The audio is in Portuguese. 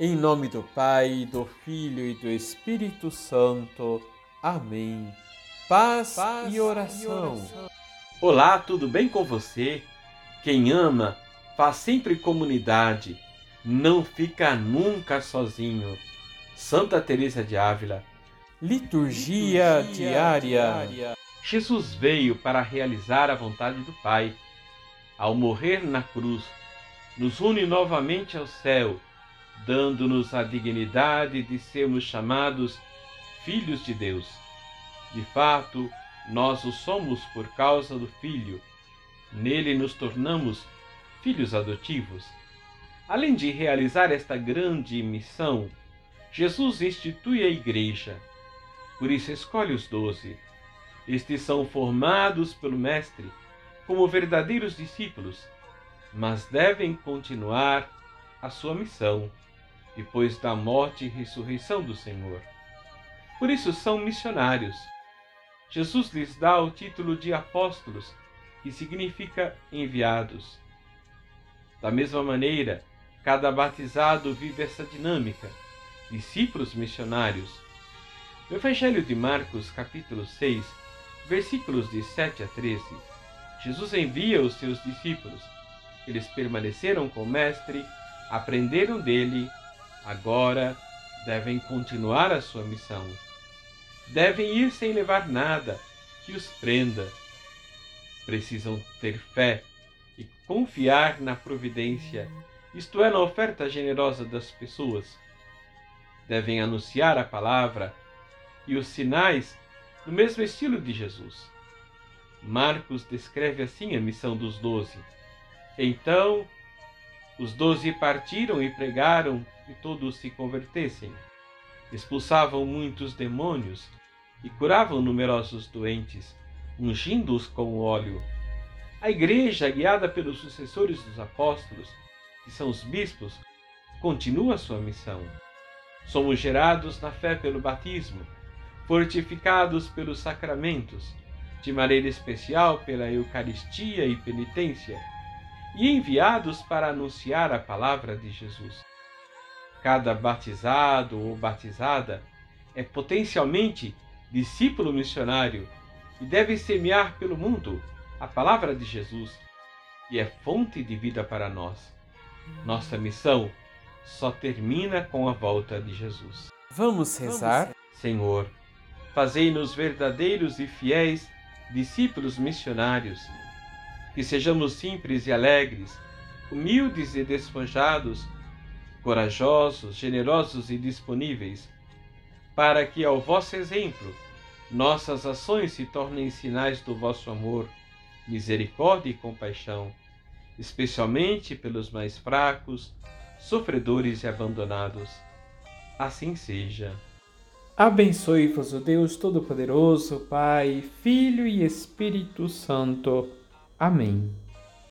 Em nome do Pai, do Filho e do Espírito Santo. Amém. Paz, Paz e, oração. e oração. Olá, tudo bem com você? Quem ama faz sempre comunidade, não fica nunca sozinho. Santa Teresa de Ávila. Liturgia, Liturgia diária. diária. Jesus veio para realizar a vontade do Pai. Ao morrer na cruz, nos une novamente ao céu dando-nos a dignidade de sermos chamados filhos de Deus. De fato, nós o somos por causa do Filho. Nele nos tornamos filhos adotivos. Além de realizar esta grande missão, Jesus institui a Igreja. Por isso escolhe os doze. Estes são formados pelo Mestre como verdadeiros discípulos, mas devem continuar a sua missão depois da morte e ressurreição do Senhor. Por isso são missionários. Jesus lhes dá o título de apóstolos, que significa enviados. Da mesma maneira, cada batizado vive essa dinâmica, discípulos missionários. No Evangelho de Marcos, capítulo 6, versículos de 7 a 13, Jesus envia os seus discípulos. Eles permaneceram com o Mestre, aprenderam dele Agora devem continuar a sua missão. Devem ir sem levar nada que os prenda. Precisam ter fé e confiar na providência, isto é, na oferta generosa das pessoas. Devem anunciar a palavra e os sinais no mesmo estilo de Jesus. Marcos descreve assim a missão dos doze. Então, os doze partiram e pregaram que todos se convertessem. Expulsavam muitos demônios e curavam numerosos doentes, ungindo-os com óleo. A igreja, guiada pelos sucessores dos apóstolos, que são os bispos, continua sua missão. Somos gerados na fé pelo batismo, fortificados pelos sacramentos, de maneira especial pela Eucaristia e penitência, e enviados para anunciar a palavra de Jesus. Cada batizado ou batizada é potencialmente discípulo missionário e deve semear pelo mundo a palavra de Jesus, e é fonte de vida para nós. Nossa missão só termina com a volta de Jesus. Vamos rezar? Senhor, fazei-nos verdadeiros e fiéis discípulos missionários, que sejamos simples e alegres, humildes e despojados corajosos, generosos e disponíveis, para que, ao vosso exemplo, nossas ações se tornem sinais do vosso amor, misericórdia e compaixão, especialmente pelos mais fracos, sofredores e abandonados. Assim seja. Abençoe-vos o Deus Todo-Poderoso, Pai, Filho e Espírito Santo. Amém.